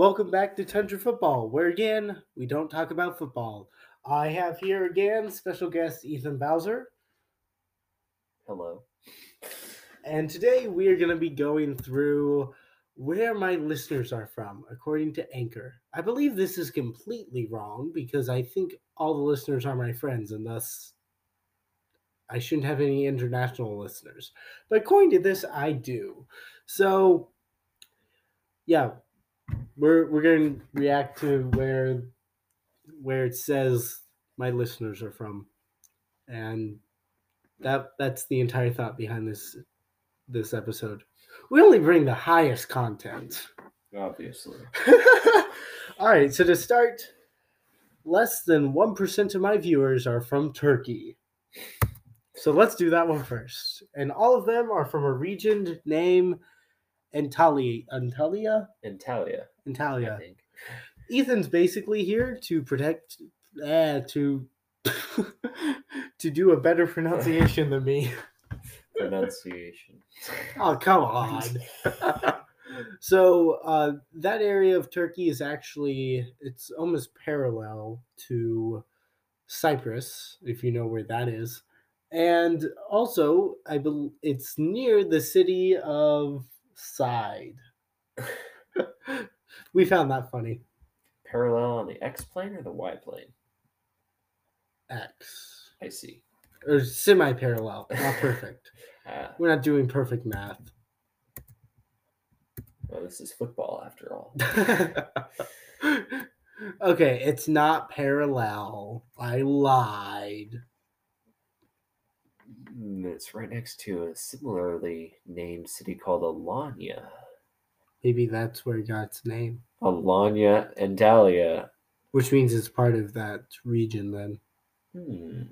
Welcome back to Tundra Football, where again, we don't talk about football. I have here again special guest Ethan Bowser, Hello. and today we are going to be going through where my listeners are from, according to Anchor. I believe this is completely wrong because I think all the listeners are my friends, and thus I shouldn't have any international listeners. But according to this, I do. So, yeah, we're we're going to react to where where it says my listeners are from, and that that's the entire thought behind this this episode. We only bring the highest content. Obviously. All right, so to start, less than 1% of my viewers are from Turkey. So let's do that one first. And all of them are from a region named Antalya. Antalya? Antalya, Antalya. I think. Ethan's basically here to protect, uh, to to do a better pronunciation than me. Pronunciation. Oh, come on. so uh, that area of Turkey is actually it's almost parallel to Cyprus, if you know where that is, and also I believe it's near the city of Side. we found that funny. Parallel on the X plane or the Y plane? X I see. or semi-parallel, not perfect. Ah, We're not doing perfect math. well, this is football after all. okay, it's not parallel. I lied. It's right next to a similarly named city called Alanya. Maybe that's where it got its name, Alanya, Antalya. which means it's part of that region. Then Hmm.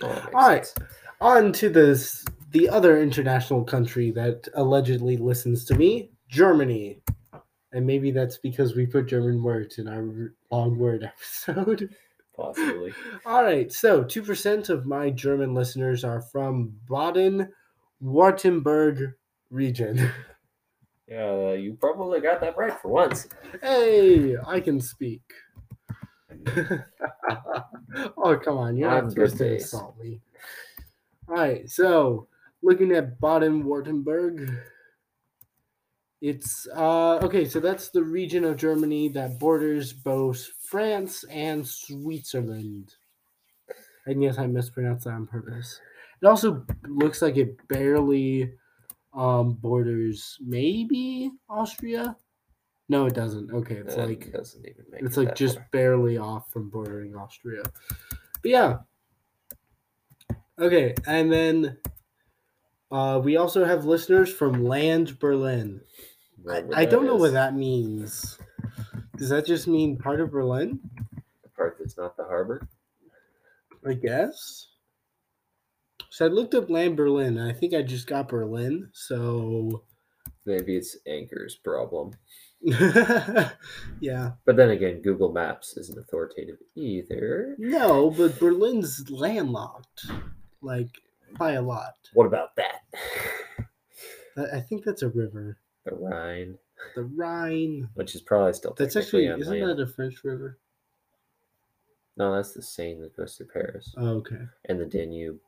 Well, that makes All right. sense. on to this the other international country that allegedly listens to me, Germany. And maybe that's because we put German words in our long word episode. Possibly. All right, so 2% of my German listeners are from Baden Württemberg region. Yeah, you probably got that right for once. hey, I can speak. oh, come on, you're not supposed to insult me. All right, so looking at Baden Württemberg, it's uh okay, so that's the region of Germany that borders both France and Switzerland. And yes, I mispronounced that on purpose. It also looks like it barely um borders maybe Austria. No, it doesn't. Okay, it's That like doesn't even make it's it like just far. barely off from bordering Austria. But yeah. Okay, and then uh, we also have listeners from Land Berlin. I, I don't know what that means. Does that just mean part of Berlin? The part that's not the harbor. I guess. So I looked up Land Berlin, and I think I just got Berlin. So Maybe it's Anchor's problem. yeah, But then again, Google Maps isn't authoritative either. no, but Berlin's landlocked, like by a lot. What about that? I I think that's a river. The Rhine, The Rhine. which is probably still That's actually isn't land. that a French river? No, that's the Seine that goes through Paris Oh, okay. and the Danube.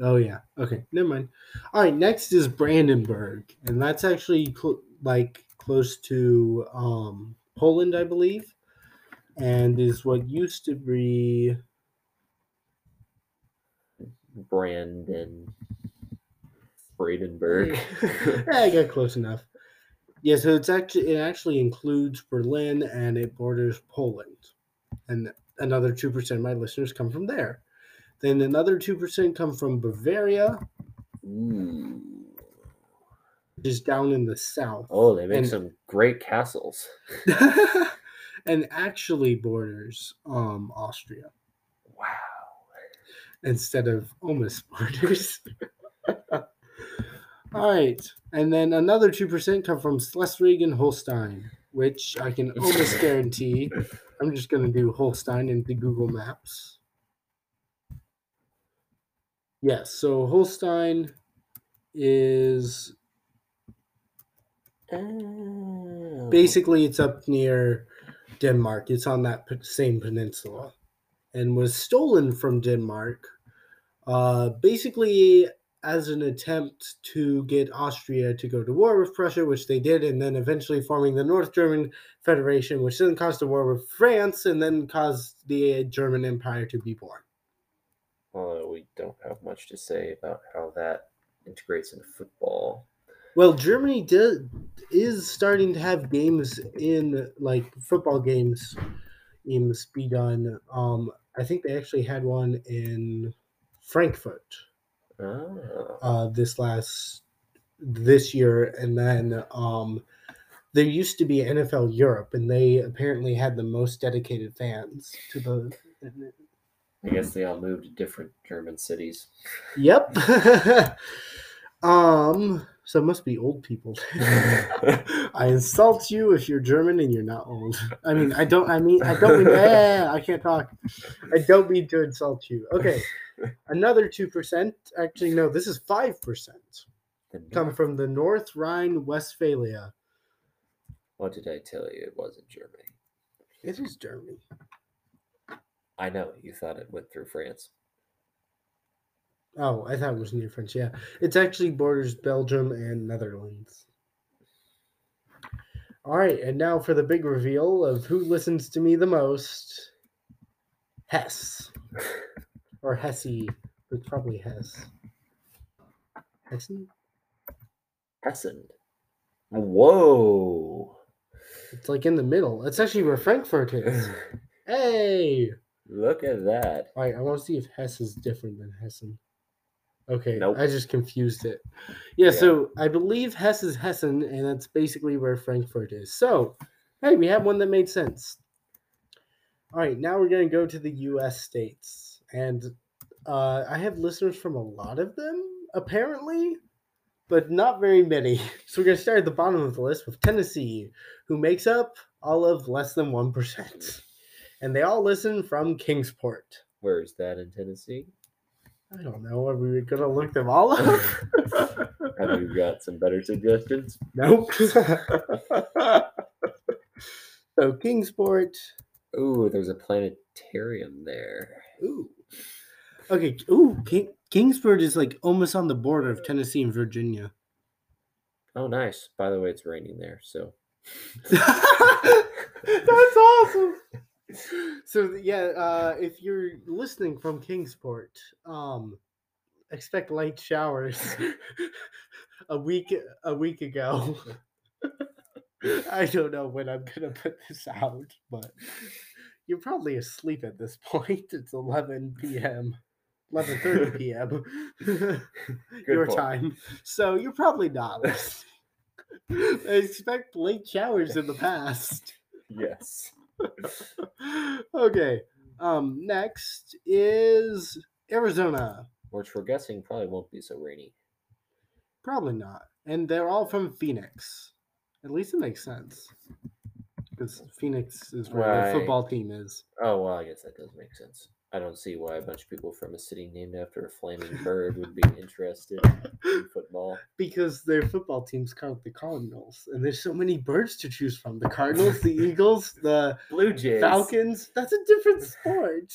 Oh yeah. Okay. Never mind. All right. Next is Brandenburg, and that's actually cl- like close to um, Poland, I believe, and is what used to be. Brandon, Bradenburg. Yeah, I got close enough. Yeah. So it's actually it actually includes Berlin and it borders Poland, and another two percent of my listeners come from there. Then another two percent come from Bavaria, Ooh. which is down in the south. Oh, they make And- some great castles. and actually borders um Austria Wow. instead of almost borders. All right, and then another two percent come from Schleswig and Holstein, which I can almost guarantee. I'm just gonna do Holstein into Google Maps. Yes, so Holstein is Oh, Basically, it's up near Denmark. It's on that same peninsula, and was stolen from Denmark. Uh, basically, as an attempt to get Austria to go to war with Prussia, which they did, and then eventually forming the North German Federation, which then caused a war with France, and then caused the German Empire to be born. Although we don't have much to say about how that integrates into football. Well, Germany does is starting to have games in like football games games be done. Um, I think they actually had one in Frankfurt Oh. uh, this last this year, and then um, there used to be NFL Europe, and they apparently had the most dedicated fans to the. I guess they all moved to different German cities. Yep. um. So it must be old people. I insult you if you're German and you're not old. I mean, I don't. I mean, I don't mean. Eh, I can't talk. I don't mean to insult you. Okay, another two percent. Actually, no. This is five percent. Come from the North Rhine-Westphalia. What did I tell you? It wasn't Germany. It is Germany. I know you thought it went through France. Oh, I thought it was near French. Yeah, it's actually borders Belgium and Netherlands. All right, and now for the big reveal of who listens to me the most. Hess, or Hesse, but probably Hess. Hessen. Hessen. Whoa. It's like in the middle. It's actually where Frankfurt is. hey. Look at that. All right, I want to see if Hess is different than Hessen. Okay, Nope. I just confused it. Yeah, Yeah. so I believe Hess is Hessen, and that's basically where Frankfurt is. So, hey, we have one that made sense. All right, now we're going to go to the U.S. states, and uh, I have listeners from a lot of them, apparently, but not very many. So we're going to start at the bottom of the list with Tennessee, who makes up all of less than 1%. And they all listen from Kingsport. Where is that in Tennessee? I don't know. Are we gonna look them all up? Have you got some better suggestions? nope. so Kingsport. Ooh, there's a planetarium there. Ooh. Okay. Ooh, King, Kingsport is like almost on the border of Tennessee and Virginia. Oh, nice. By the way, it's raining there, so That's awesome. So yeah, uh, if you're listening from Kingsport, um, expect light showers a week a week ago. I don't know when I'm gonna put this out, but you're probably asleep at this point. It's 11 p.m. 11:30 p.m. your point. time, so you're probably not. I expect late showers in the past. yes. okay. Um, next is Arizona. Which we're guessing probably won't be so rainy. Probably not. And they're all from Phoenix. At least it makes sense. Because Phoenix is where Right. the football team is. Oh well, I guess that does make sense. I don't see why a bunch of people from a city named after a flaming bird would be interested in football. Because their football team's called the Cardinals. And there's so many birds to choose from. The Cardinals, the Eagles, the Blue Jays. Falcons. That's a different sport.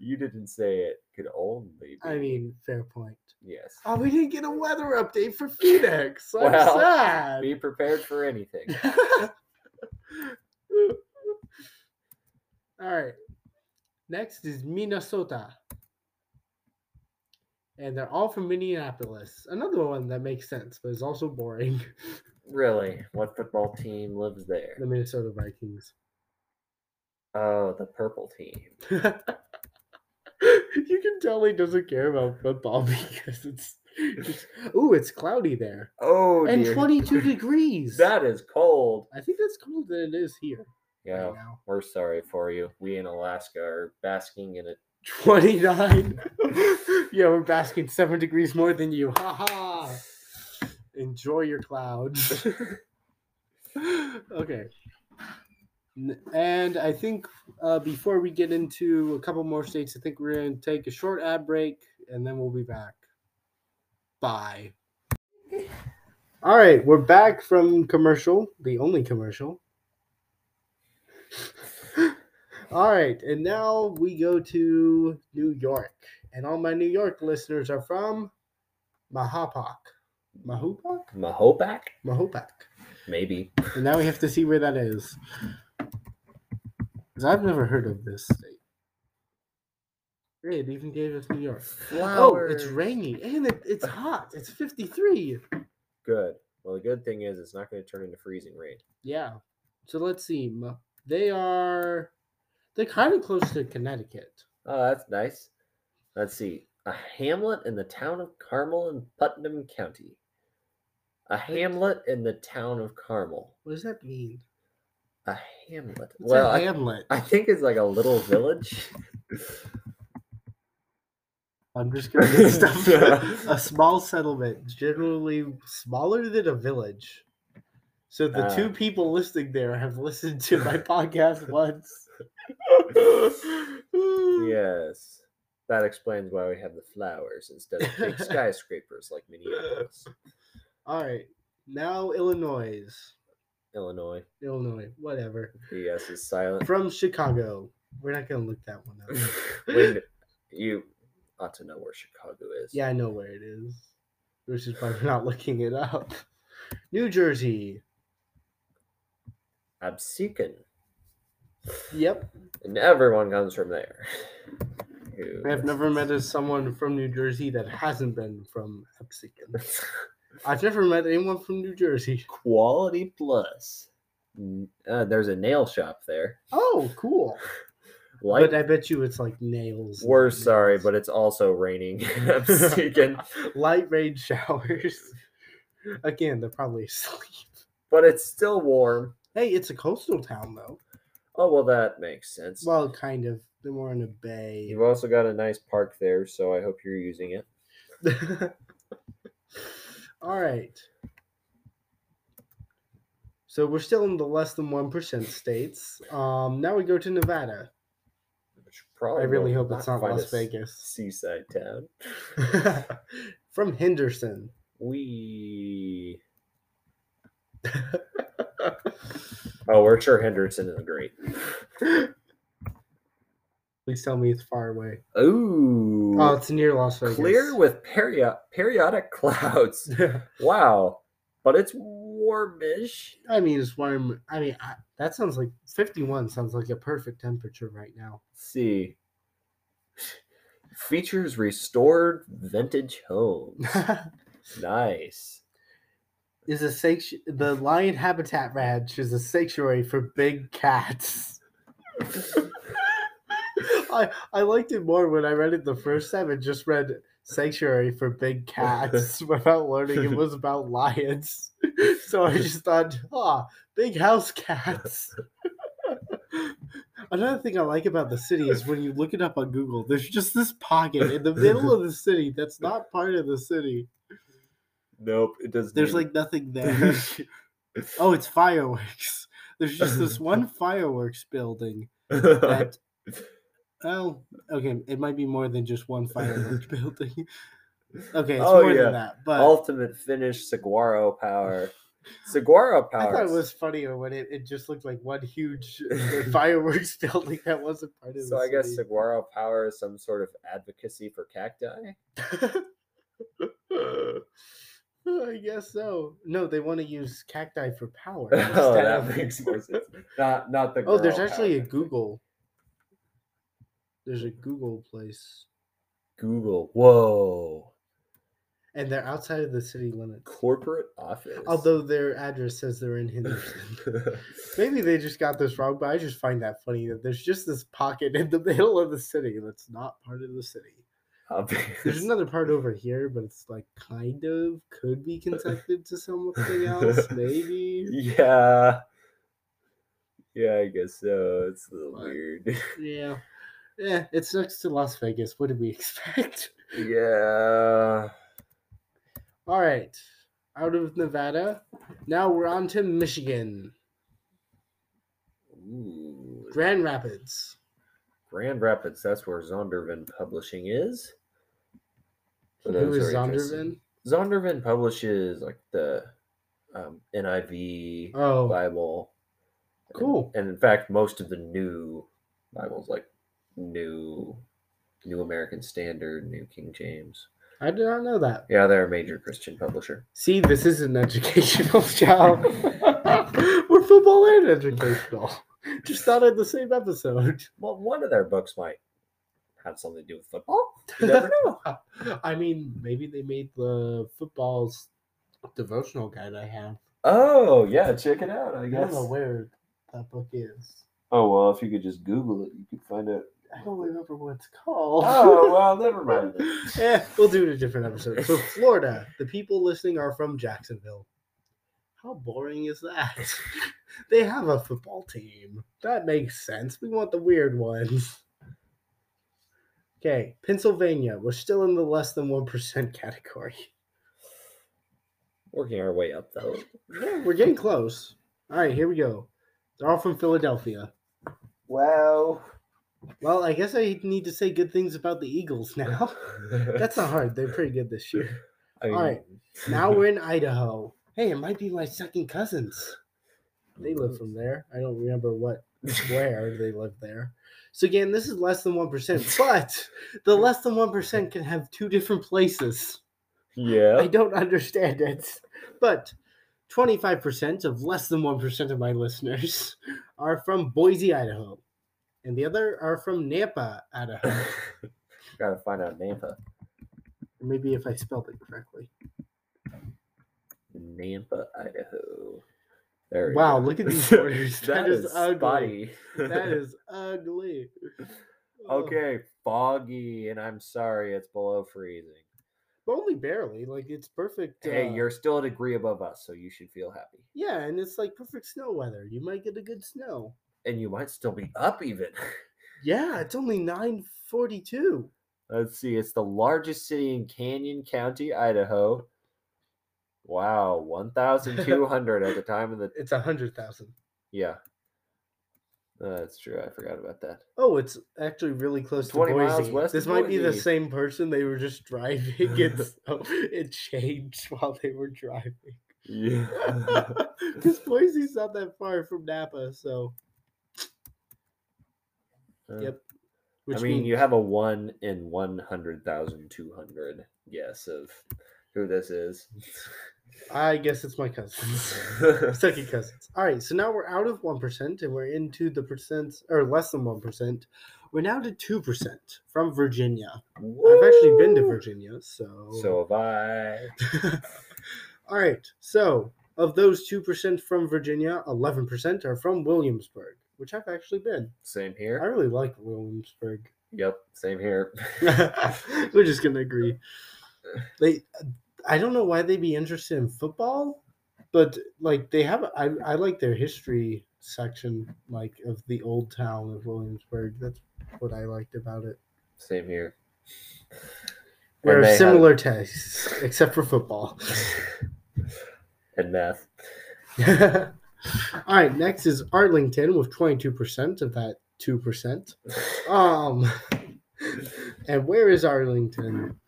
You didn't say it could only be. I mean, fair point. yes. Oh, we didn't get a weather update for Phoenix. I'm Well, sad. Be prepared for anything. All right. Next is Minnesota. And they're all from Minneapolis. Another one that makes sense, but is also boring. Really, what football team lives there? The Minnesota Vikings. Oh, the purple team. you can tell he doesn't care about football because it's, it's ooh, it's cloudy there. Oh, and dear. 22 degrees. That is cold. I think that's colder than it is here Yeah, right now. we're sorry for you. We in Alaska are basking in it. 29. yeah, we're basking seven degrees more than you. Ha ha. Enjoy your clouds. okay. And I think uh, before we get into a couple more states, I think we're going to take a short ad break and then we'll be back. Bye. All right, we're back from commercial, the only commercial. all right, and now we go to New York, and all my New York listeners are from Mahopac. Mahopac? Mahopac? Mahopac. Maybe. And now we have to see where that is. Because I've never heard of this state. Hey, it even gave us New York. Oh, it's rainy and it, it's hot. It's 53. Good. Well, the good thing is it's not going to turn into freezing rain. Yeah. So let's see. They are they're kind of close to Connecticut. Oh, that's nice. Let's see. A hamlet in the town of Carmel in Putnam County. A hamlet in the town of Carmel. What does that mean? A hamlet. What's well, a hamlet? I think it's like a little village. I'm just gonna get stuff. a small settlement, generally smaller than a village. So the Ah. two people listening there have listened to my podcast once. yes. That explains why we have the flowers instead of big skyscrapers like Minneapolis, All right. Now Illinois. Illinois. Illinois, whatever. Yes, is silent. From Chicago. We're not gonna look that one up. When you ought to know where Chicago is. Yeah, I know where it is. Which is why we're not looking it up. New Jersey. Absecon. Yep. And everyone comes from there. I've never met someone from New Jersey that hasn't been from Absecon. I've never met anyone from New Jersey. Quality Plus. Uh, there's a nail shop there. Oh, cool. Light, but I bet you it's like nails. we're not sorry, but it's also raining. light rain showers. Again, they're probably asleep. but it's still warm. Hey, it's a coastal town though. Oh well, that makes sense. Well, kind of. They're more in a bay. You've also got a nice park there, so I hope you're using it. All right. So we're still in the less than one percent states. Um, now we go to Nevada. Probably I really hope it's not Las Vegas. seaside town. From Henderson. We. Oh, we're sure Henderson is great. Please tell me it's far away. Ooh. Oh, it's near Las Vegas. clear with perio- periodic clouds. Wow. But it's warmish. I mean, it's warm. I mean, I, that sounds like 51 sounds like a perfect temperature right now. Let's see. Features restored vintage homes. nice. Is a sanct- the Lion Habitat Ranch is a sanctuary for big cats. I I liked it more when I read it the first time and just read sanctuary for big cats without learning it was about lions. So I just thought, ah, big house cats. Another thing I like about the city is when you look it up on Google, there's just this pocket in the middle of the city that's not part of the city. Nope, it does. Not there's like nothing there. oh, it's fireworks. There's just this one fireworks building that. Oh, okay. It might be more than just one fireworks building. Okay, it's Oh, more yeah. than that. But ultimate finish saguaro power. Saguaro power. I thought it was funnier when it, it just looked like one huge fireworks building that wasn't part of it. So I guess saguaro power is some sort of advocacy for cacti. I guess so. No, they want to use cacti for power. oh, that of- makes more sense. Not not the. Oh, there's actually a. Google. There's a Google place, Google. Whoa. and they're outside of the city limits. Corporate office. Although their address says they're in Henderson. Maybe they just got this wrong, but I just find that funny that there's just this pocket in the middle of the city that's not part of the city. There's another part over here, but it's like kind of could be connected to something else, maybe. Yeah. Yeah, I guess so. It's a little But- weird. Yeah. Yeah, it's next to Las Vegas. What did we expect? yeah. All right. Out of Nevada. Now we're on to Michigan. Ooh. Grand Rapids. Grand Rapids, that's where Zondervan Publishing is. For Who is who are interested. Zondervan? Zondervan publishes like the um, NIV Oh, Bible. Cool. And, in fact, most of the new Bibles, like New New American Standard, New King James. I did not know that. Yeah, they're a major Christian publisher. See, this is an educational job. We're football and educational. Just thought in the same episode. Well, one of their books might have something to do with football. Oh, you never know. I mean, maybe they made the football's devotional guide I have. Oh yeah, check it out. I guess. I guess. don't know where that book is. Oh well, if you could just Google it, you could find it. I don't remember what it's called. Oh well, never mind. yeah, we'll do it in a different episode. So, Florida, the people listening are from Jacksonville. How boring is that? they have a football team. That makes sense. We want the weird ones. Okay, Pennsylvania. We're still in the less than 1% category. Working our way up though. Yeah, we're getting close. All right, here we go. They're all from Philadelphia. Wow. Well, I guess I need to say good things about the Eagles now. That's not hard. They're pretty good this year. I mean, All right, Now we're in Idaho. Hey, it might be my second cousins. They live from there. I don't remember what where they live there. So again, this is less than one percent, but the less than one percent can have two different places. Yeah. I don't understand it. But twenty-five percent of less than one percent of my listeners are from Boise, Idaho, and the other are from Nampa, Idaho. Gotta find out Nampa. Maybe if I spelled it correctly. Nampa, Idaho. There Wow, go. look at these borders. that That is is ugly. That is ugly. Okay. Foggy, and I'm sorry, it's below freezing. but only barely. Like it's perfect. Hey, uh, you're still a degree above us, so you should feel happy. yeah, and it's like perfect snow weather. You might get a good snow. And you might still be up even. Yeah, it's only nine forty-two. Let's see. It's the largest city in Canyon County, Idaho. Wow, 1,200 at the time of the. It's a hundred thousand. Yeah. Uh, That's true. I forgot about that. Oh, it's actually really close to 20 miles Boise. west this might be the same person. They were just driving. It's it changed while they were driving. Yeah. Because Boise's not that far from Napa, so Yep. I mean, means you have a 1 in 100,200 guess of who this is. I guess it's my cousins. Second cousins. All right, so now we're out of one percent and we're into the percent or less than one percent. We're now to two percent from Virginia. I've actually been to Virginia, so So have I. all right. So of those two percent from Virginia, eleven percent are from Williamsburg, which I've actually been. Same here. I really like Williamsburg. Yep, same here. We're just gonna agree. They, I don't know why they'd be interested in football, but like they have. I I like their history section, like of the old town of Williamsburg. That's what I liked about it. Same here. We're they have- similar tastes, except for football. and math. All right, next is Arlington with twenty two percent of that two percent. Um, and where is Arlington?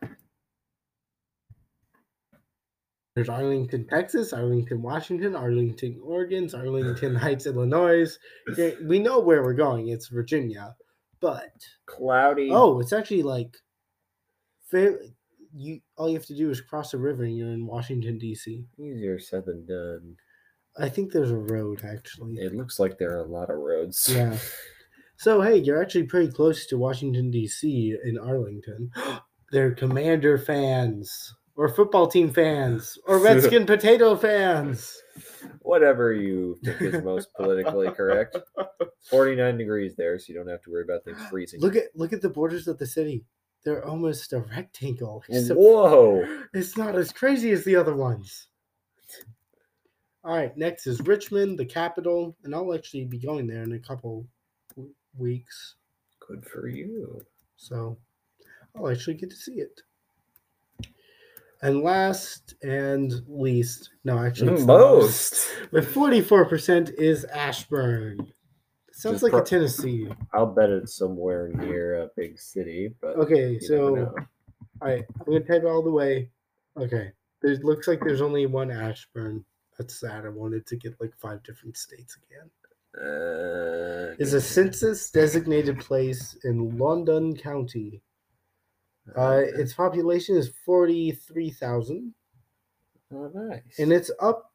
There's Arlington, Texas, Arlington, Washington, Arlington, Oregon, Arlington Heights, Illinois. We know where we're going. It's Virginia, but Cloudy. oh, it's actually like fair. You all you have to do is cross a river and you're in Washington D.C. Easier said than done. I think there's a road actually. It looks like there are a lot of roads. Yeah. So hey, you're actually pretty close to Washington D.C. in Arlington. They're Commander fans, or football team fans, or Redskin potato fans. Whatever you think is most politically correct. 49 degrees there, so you don't have to worry about things freezing. Look at look at the borders of the city. They're almost a rectangle. Whoa. It's not as crazy as the other ones. All right, next is Richmond, the capital, and I'll actually be going there in a couple weeks. Good for you. So I'll actually get to see it. And last and least, no, actually, Most. with 44% is Ashburn. Sounds Just like a Tennessee. I'll bet it's somewhere near a big city, but Okay, so all right, I'm gonna type it all the way. Okay, there looks like there's only one Ashburn. That's sad. I wanted to get like five different states again. Uh, Is a census designated place in Loudoun County. Uh, its population is 43,000 oh, nice. and it's up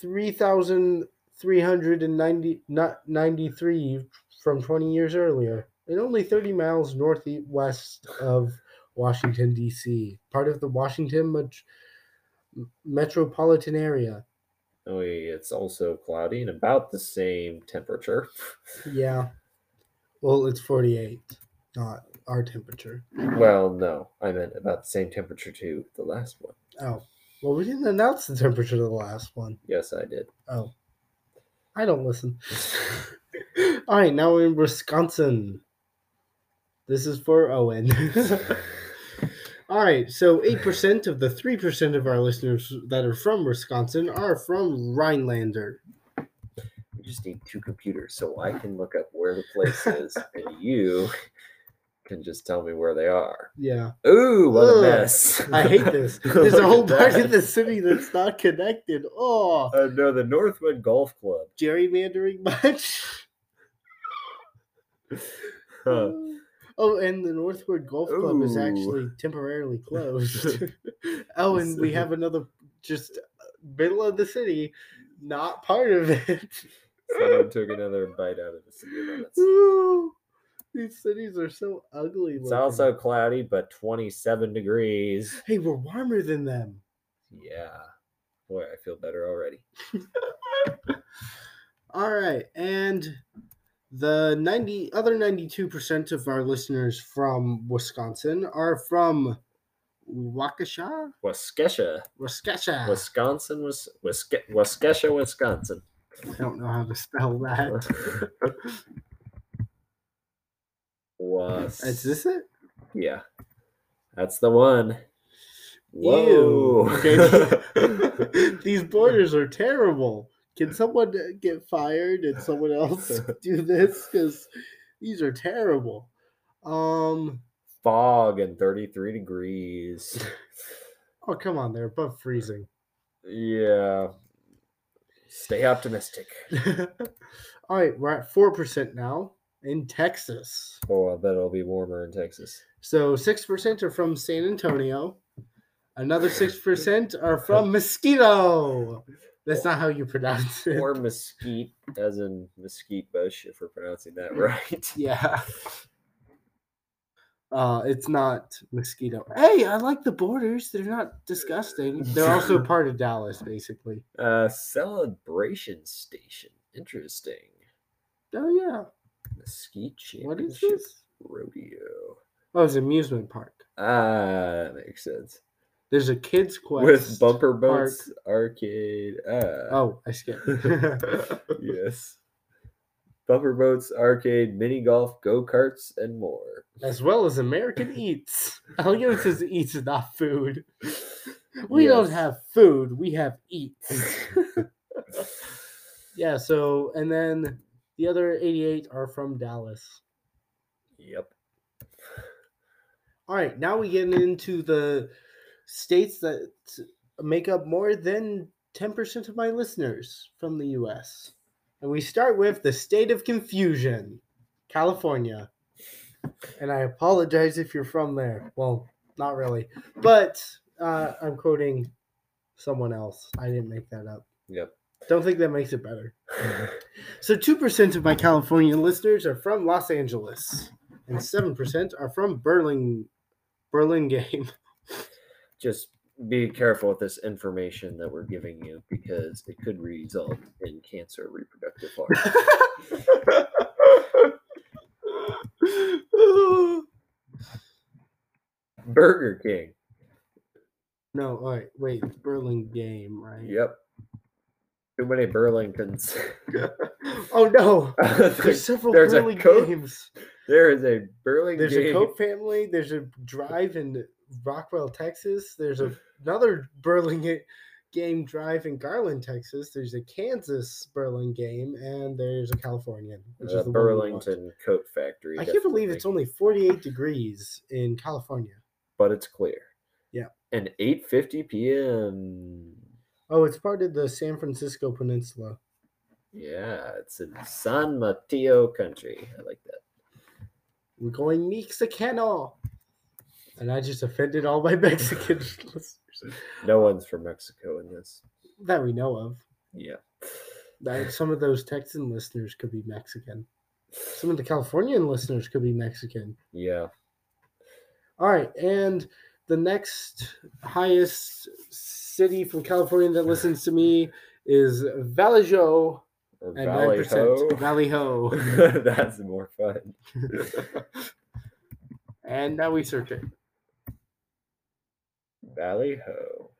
3,393 from 20 years earlier and only 30 miles northwest of Washington, D.C., part of the Washington met- metropolitan area. oh, yeah, it's also cloudy and about the same temperature. Yeah. Well, it's 48, not our temperature. well, no, I meant about the same temperature to the last one. Oh. Well, we didn't announce the temperature to the last one. Yes, I did. Oh. I don't listen. All right, now we're in Wisconsin. This is for Owen. All right, so 8% of the 3% of our listeners that are from Wisconsin are from Rhinelander. We just need two computers so I can look up where the place is and you can just tell me where they are. Yeah, Ooh, what Ugh, a mess. I hate this. There's a whole part that. of the city that's not connected. Oh, Uh, no, the Northwood Golf Club. gerrymandering much? Huh. Oh, and the Northwood Golf Club is actually temporarily closed. oh, and we have another just middle of the city, not part of it. Someone took another bite out of the city limits. These cities are so ugly. It's looking. also cloudy, but 27 degrees. hey, we're warmer than them. Yeah. Boy, I feel better already. All right, and the ninety other ninety-two percent of our listeners from Wisconsin are from Waukesha, Waskesha, Waskesha. Wisconsin, was Waske- Waskesha, Wisconsin. I don't know how to spell that. Was Is this it? Yeah, that's the one. Whoa. Okay. These borders are terrible. Can someone get fired and someone else do this? Because these are terrible. Um. Fog and 33 degrees. Oh come on, they're above freezing. Yeah. Stay optimistic. All right, we're at four percent now in Texas. Oh, I bet it'll be warmer in Texas. So six percent are from San Antonio. Another six percent are from Mosquito. That's not how you pronounce it. Or mesquite, as in mesquite bush, if we're pronouncing that right. Yeah. Uh, it's not mosquito. Hey, I like the borders. They're not disgusting. They're also part of Dallas, basically. Uh, celebration station. Interesting. Oh yeah. Mesquite What is this? Rodeo. Oh, it's an amusement park. Ah, that makes sense. There's a kids quest With bumper boats, arcade. Ah, Oh, I skipped. yes. Bumper boats, arcade, mini golf, go karts, and more. as well as American Eats. I like how it says eats, not food. We don't have food. We have eats. yeah. So, and then the other 88 are from Dallas. Yep. All right, now we get into the states that make up more than 10% of my listeners from the US. And we start with the state of confusion, California. And I apologize if you're from there. Well, not really. But uh, I'm quoting someone else. I didn't make that up. Yep. Don't think that makes it better. So 2% of my California listeners are from Los Angeles, and 7% are from Berlin, Burlingame. Just be careful with this information that we're giving you because it could result in cancer reproductive organ. Burger King. no, all right, wait, Berlin game, right? Yep. Too many Burlingtons. Oh no, there's several there's a Berlin Coke- games. there is a Burlington There's a game. Coke family. There's a drive in Rockwall, Texas. There's a, another Berlin ga- game drive in Garland, Texas. There's a Kansas Burlingame, and there's a Californian, which is the one we want. Burlington Coat Factory. I can't believe it's only 48 degrees in California. but it's clear. Yeah. And 8:50 p.m. Oh, it's part of the San Francisco Peninsula. Yeah, it's in San Mateo country. I like that. We're going Mexicano. And I just offended all my Mexican listeners No one's from Mexico in this. that we know of. Yeah. That some of those Texan listeners could be Mexican. Some of the Californian listeners could be Mexican. Yeah. All right, and the next highest city from California that listens to me is Vallejo Valley 9%. Ho. Valley Ho. That's more fun. and now we search it. Valley Ho.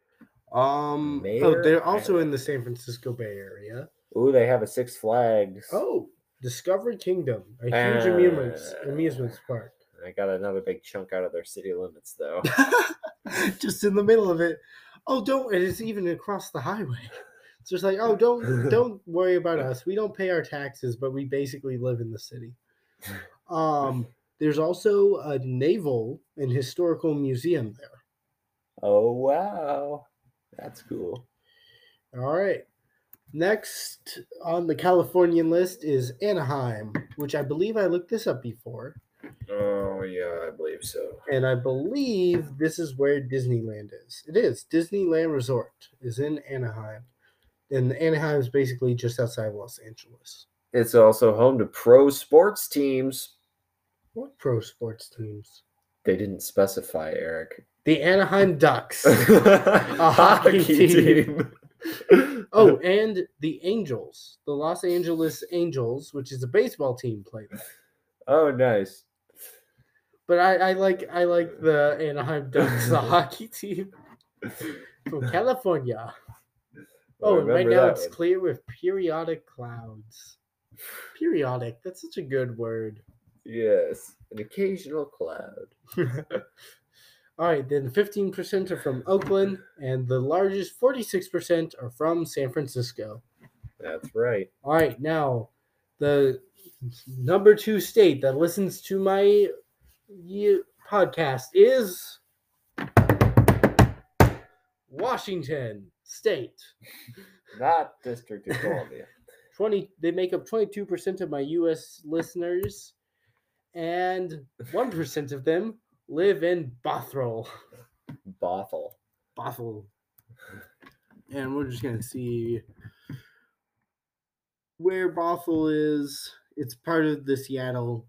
Um, oh, they're also in the San Francisco Bay Area. Ooh, they have a Six Flags. Oh, Discovery Kingdom, a huge amusements Uh, amusements park. I got another big chunk out of their city limits, though. Just in the middle of it. Oh, don't! And it's even across the highway. It's just like, oh, don't don't worry about us. We don't pay our taxes, but we basically live in the city. Um, there's also a naval and historical museum there. oh, wow. That's cool. All right. Next on the Californian list is Anaheim, which I believe I looked this up before. Oh, yeah, I believe so. And I believe this is where Disneyland is. It is. Disneyland Resort is in Anaheim. And Anaheim is basically just outside of Los Angeles. It's also home to pro sports teams. What pro sports teams? They didn't specify, Eric. The Anaheim Ducks. a hockey team. team. oh, and the Angels. The Los Angeles Angels, which is a baseball team, play there. oh, nice. But I, I like I like the Anaheim Ducks, the hockey team from California. Oh, and right now it's one. clear with periodic clouds. Periodic, that's such a good word. Yes, an occasional cloud. All right, then 15% are from Oakland, and the largest 46% are from San Francisco. That's right. All right, now the number two state that listens to my ye- podcast is Washington State. Not District of Columbia. 20 they make up 22% of my US listeners and 1% of them live in Bothell. Bothell. Bothell. And we're just going to see where Bothell is. It's part of the Seattle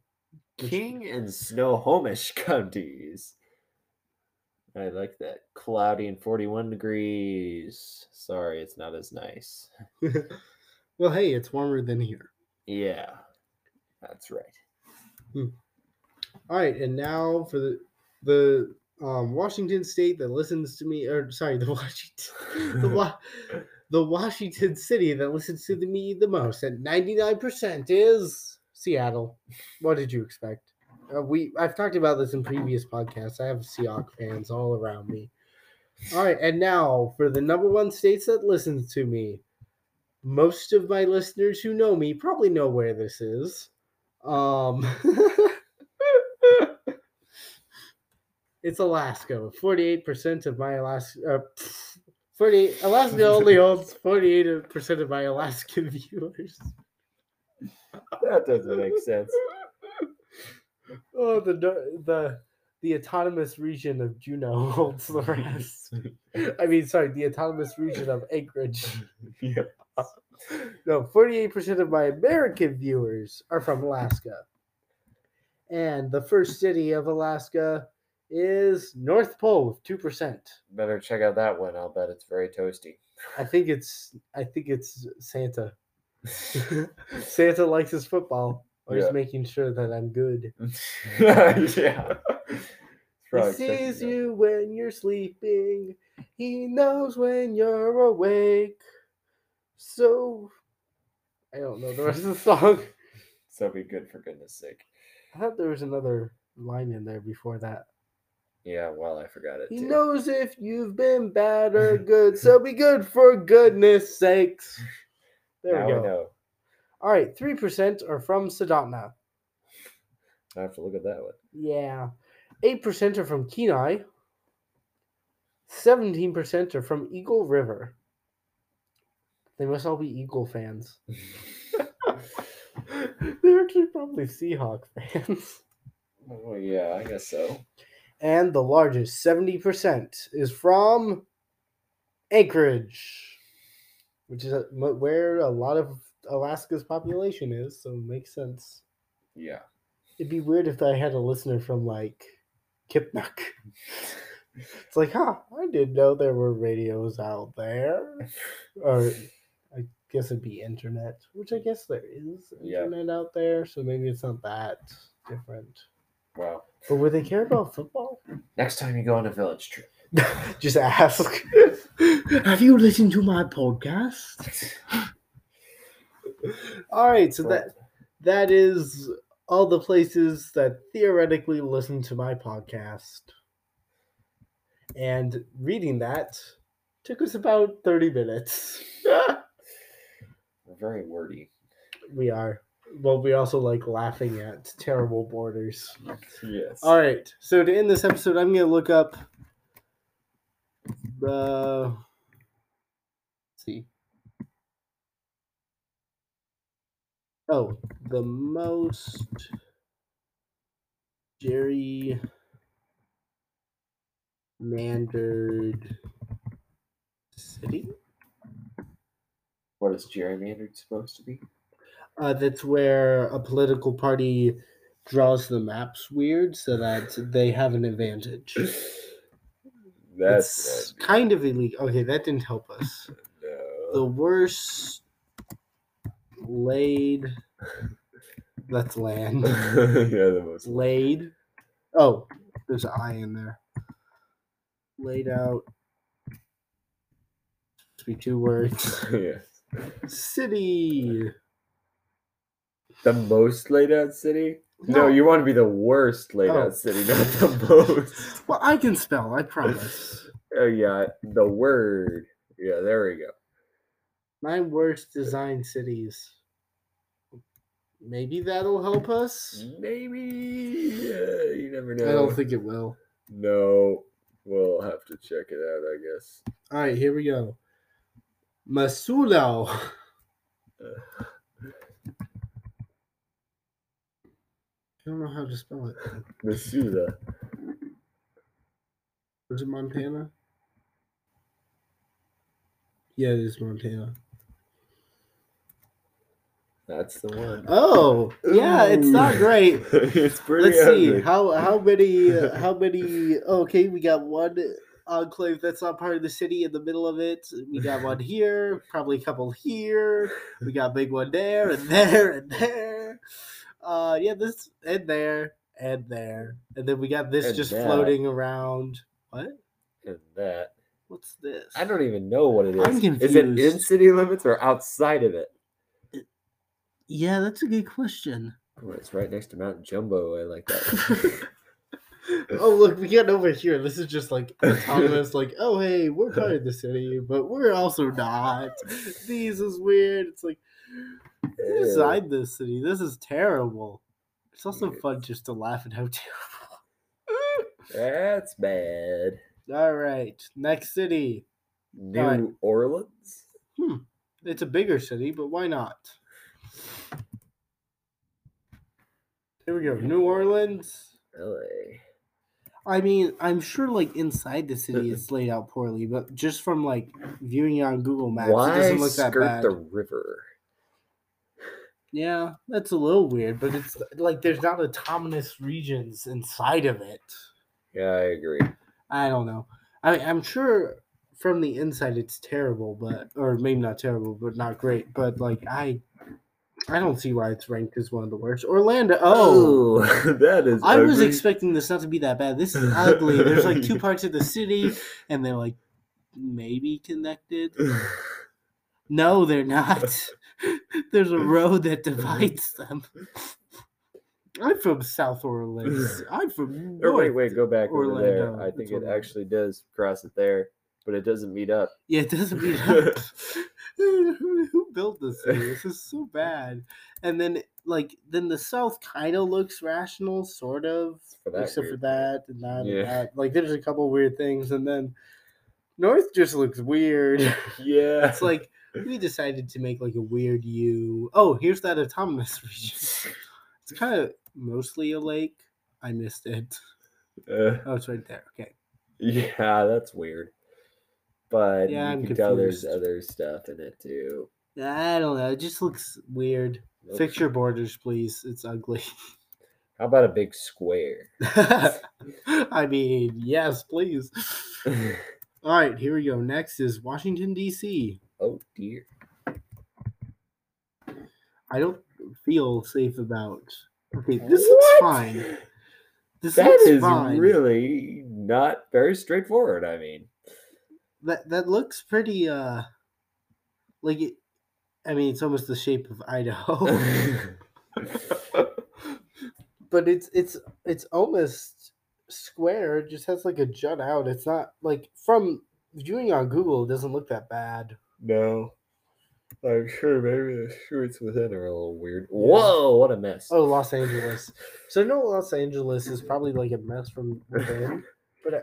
King and Snohomish counties. I like that. Cloudy and 41 degrees. Sorry, it's not as nice. well, hey, it's warmer than here. Yeah, that's right. All right, and now for the the um, Washington State that listens to me, or sorry, the Washington, the, Wa- the Washington City that listens to the, me the most at ninety nine percent is Seattle. What did you expect? Uh, we I've talked about this in previous podcasts. I have Seahawks fans all around me. All right, and now for the number one states that listens to me. Most of my listeners who know me probably know where this is. Um, it's Alaska. Forty-eight percent of my Alaska, uh, Alaska only holds forty-eight percent of my Alaskan viewers. That doesn't make sense. Oh, the the the autonomous region of Juneau holds the rest. I mean, sorry, the autonomous region of Anchorage. yeah. No, forty-eight percent of my American viewers are from Alaska, and the first city of Alaska is North Pole with two percent. Better check out that one. I'll bet it's very toasty. I think it's I think it's Santa. Santa likes his football. Was Yeah. making sure that I'm good. yeah. He sees you when you're sleeping. He knows when you're awake. So I don't know the rest of the song. So be good for goodness sake. I thought there was another line in there before that. Yeah, well, I forgot it. He too. knows if you've been bad or good, so be good for goodness sakes. There now we go. know. All right, three percent are from Sedona. I have to look at that one. Yeah, eight percent are from Kenai. Seventeen percent are from Eagle River. They must all be Eagle fans. They're actually probably Seahawk fans. oh yeah, I guess so. And the largest, 70%, is from Anchorage, which is a, where a lot of Alaska's population is, so it makes sense. Yeah. It'd be weird if I had a listener from like Kipnuk. it's like, huh, I didn't know there were radios out there. Or I guess it'd be internet, which I guess there is Yeah. internet out there, so maybe it's not that different. Wow. But would they care about football? Next time you go on a village trip. Just ask. Have you listened to my podcast? All right, so that that is all the places that theoretically listen to my podcast. And reading that took us about 30 minutes. We're very wordy. we are. Well, we also like laughing at terrible borders. Yes. All right. So to end this episode, I'm going to look up the. See. Oh, the most gerrymandered city. What is gerrymandered supposed to be? Uh, that's where a political party draws the maps weird so that they have an advantage. That's kind of illegal. Okay, that didn't help us. No. The worst laid. That's land. yeah, the most. laid. Oh, there's an I in there. Laid out. Must be two words. yes. City. The most laid out city? No, you want to be the worst laid Oh. out city, not the most. Well, I can spell. I promise. Oh yeah, the word. Yeah, there we go. My worst design cities. Maybe that'll help us. Maybe yeah, you never know. I don't think it will. No, we'll have to check it out. I guess. All right, here we go. Masulo. I don't know how to spell it. Masuda. Is it Montana? Yeah, it is Montana. That's the one. Oh, yeah, it's not great. it's pretty. Let's see how how many uh, how many. Okay, we got one enclave that's not part of the city in the middle of it. We got one here, probably a couple here. We got a big one there and there and there. Uh, yeah, this and there and there, and then we got this And just that. floating around. What? And that. What's this? I don't even know what it is. I'm confused. Is it in city limits or outside of it? Yeah, that's a good question. Oh, it's right next to Mount Jumbo. I like that. oh look, we get over here. This is just like autonomous. like, oh hey, we're part of the city, but we're also not. These is weird. It's like who Ew. designed this city? This is terrible. It's also Yes. fun just to laugh at how terrible. That's bad. All right, next city. New Alright. Orleans? Hmm. It's a bigger city, but why not? Here we go. New Orleans. LA. I mean, I'm sure like inside the city uh-uh. it's laid out poorly, but just from like viewing it on Google Maps, it Why doesn't look that skirt bad. the river? Yeah, that's a little weird, but it's like there's not autonomous regions inside of it. Yeah, I agree. I don't know. I I'm sure from the inside it's terrible, but or maybe not terrible, but not great. But like I, I don't see why it's ranked as one of the worst. Orlando. Oh, Oh, that is. I was expecting this not to be that bad. This is ugly. There's like two parts of the city, and they're like maybe connected. No, they're not. There's a road that divides them. I'm from South Orleans. I'm from. Or wait, wait, go back over there. I think it actually does cross it there, but it doesn't meet up. Yeah, it doesn't mean up. Who, who built this city? This is so bad. And then, like, then the South kind of looks rational, sort of, For except for that and that Yeah. and that. Like, there's a couple weird things, and then North just looks weird. Yeah. it's like we decided to make like a weird U. Oh, here's that autonomous region. It's kind of mostly a lake. I missed it. Uh, Oh, it's right there. Okay. yeah, that's weird. But Yeah, you I'm can tell there's other stuff in it too. I don't know. It just looks weird. Fix your borders, please. It's ugly. How about a big square? I mean, yes, please. All right, here we go. Next is Washington, D.C. oh dear. I don't feel safe about. Okay, this looks fine. This That looks is fine. That is really not very straightforward. I mean, that that looks pretty. Uh, like it. I mean, it's almost the shape of Idaho, but it's it's it's almost square. It just has like a jut out. It's not like from viewing on Google. It doesn't look that bad. no. I'm sure maybe the streets within are a little weird. Whoa, what a mess. Oh, Los Angeles. So no, Los Angeles is probably like a mess from within. But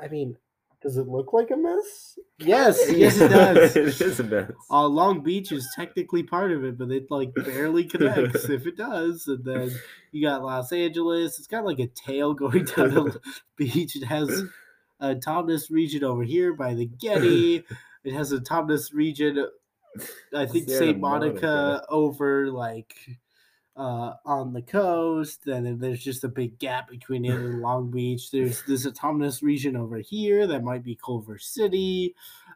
I, I mean, does it look like a mess? Yes, yes, it does. it is a mess. Uh, Long Beach is technically part of it, but it like barely connects if it does. And then you got Los Angeles. It's got like a tail going down the beach. It has a Thomas region over here by the Getty. It has a Thomas region, I think Santa St. Monica, Monica. over like uh, on the coast. And then there's just a big gap between it and Long Beach. There's this autonomous region over here that might be Culver City.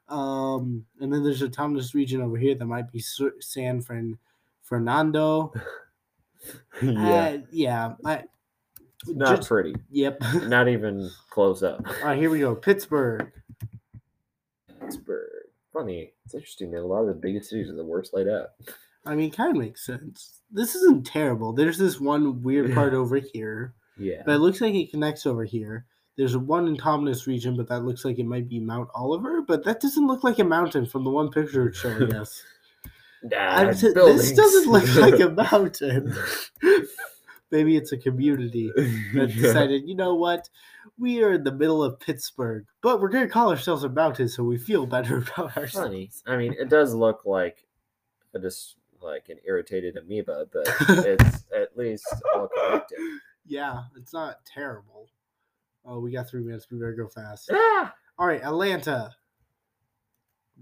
Um, and then there's autonomous region over here that might be San Fran- Fernando. yeah. Uh, yeah. I, Not just- pretty. yep. Not even close up. All right, here we go. Pittsburgh. Pittsburgh. Funny. It's interesting that a lot of the biggest cities are the worst laid out. I mean, kind of makes sense. This isn't terrible. There's this one weird part over here, Yeah. but it looks like it connects over here. There's one in Autonomous region, but that looks like it might be Mount Oliver, but that doesn't look like a mountain from the one picture it's showing us. Nah, t- this doesn't look like a mountain. Maybe it's a community that Yeah. decided, you know what, we are in the middle of Pittsburgh, but we're gonna call ourselves a mountain so we feel better about ourselves. Funny. I mean, it does look like a just like an irritated amoeba, but it's at least all connected. Yeah, it's not terrible. Oh, we got three minutes. We better go fast. Ah! All right, Atlanta.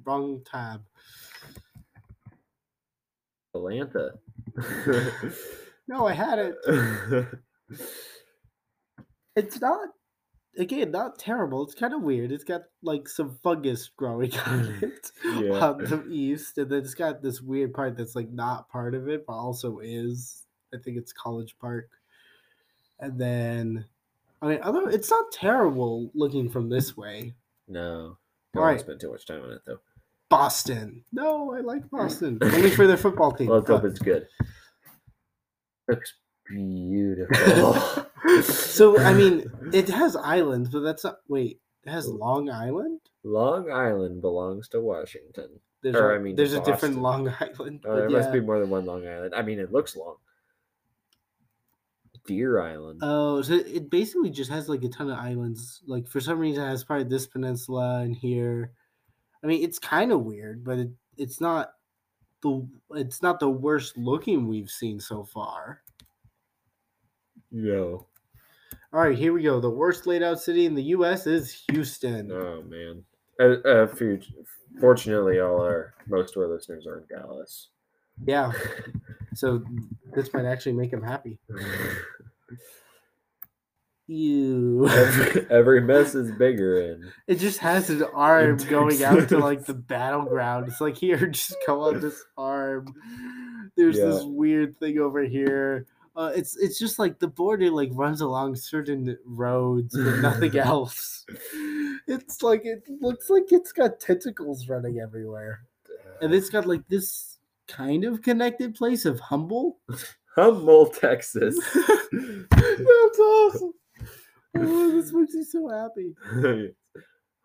Wrong tab. Atlanta. No, I had it. It's not. Again, not terrible. It's kind of weird. It's got like some fungus growing on mm-hmm. it Yeah. Um, on the east, and then it's got this weird part that's like not part of it, but also is. I think it's College Park, and then, I mean, other. It's not terrible looking from this way. no. I Don't right. to spend too much time on it though. Boston. No, I like Boston. Only for their football team. Let's hope it's good. Looks beautiful. so I mean, it has islands, but that's not. Wait, it has Long Island. Long Island belongs to Washington. There's Or, a, I mean, there's a different Long Island. Oh, there must be more than one Long Island. I mean, it looks long. Deer Island. Oh, so it basically just has like a ton of islands. Like for some reason, it has probably this peninsula and here. I mean, it's kind of weird, but it, it's not the it's not the worst looking we've seen so far. No. All right, here we go. The worst laid out city in the U.S. is Houston. Oh man. Uh, uh, for- fortunately, all our most of our listeners are in Dallas. Yeah, so this might actually make him happy. Ew. every, every mess is bigger, and It just has an arm going out to like the battleground. It's like here, just come on this arm. There's this weird thing over here. Uh, it's it's just like the border like runs along certain roads, but nothing else. It's like it looks like it's got tentacles running everywhere, and it's got like this kind of connected place of Humble. Humble, Texas. That's awesome. Oh, this makes me so happy. Oh.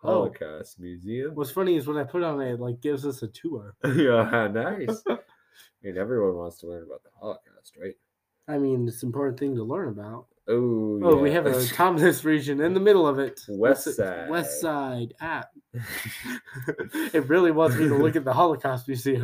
Holocaust Museum. What's funny is when I put on it, it like gives us a tour. yeah, nice. I mean, everyone wants to learn about the Holocaust, right? I mean, it's an important thing to learn about. Oh, Oh, we have a autonomous region in the middle of it. West What's it- West Side. Side app. it really wants me to look at the Holocaust Museum.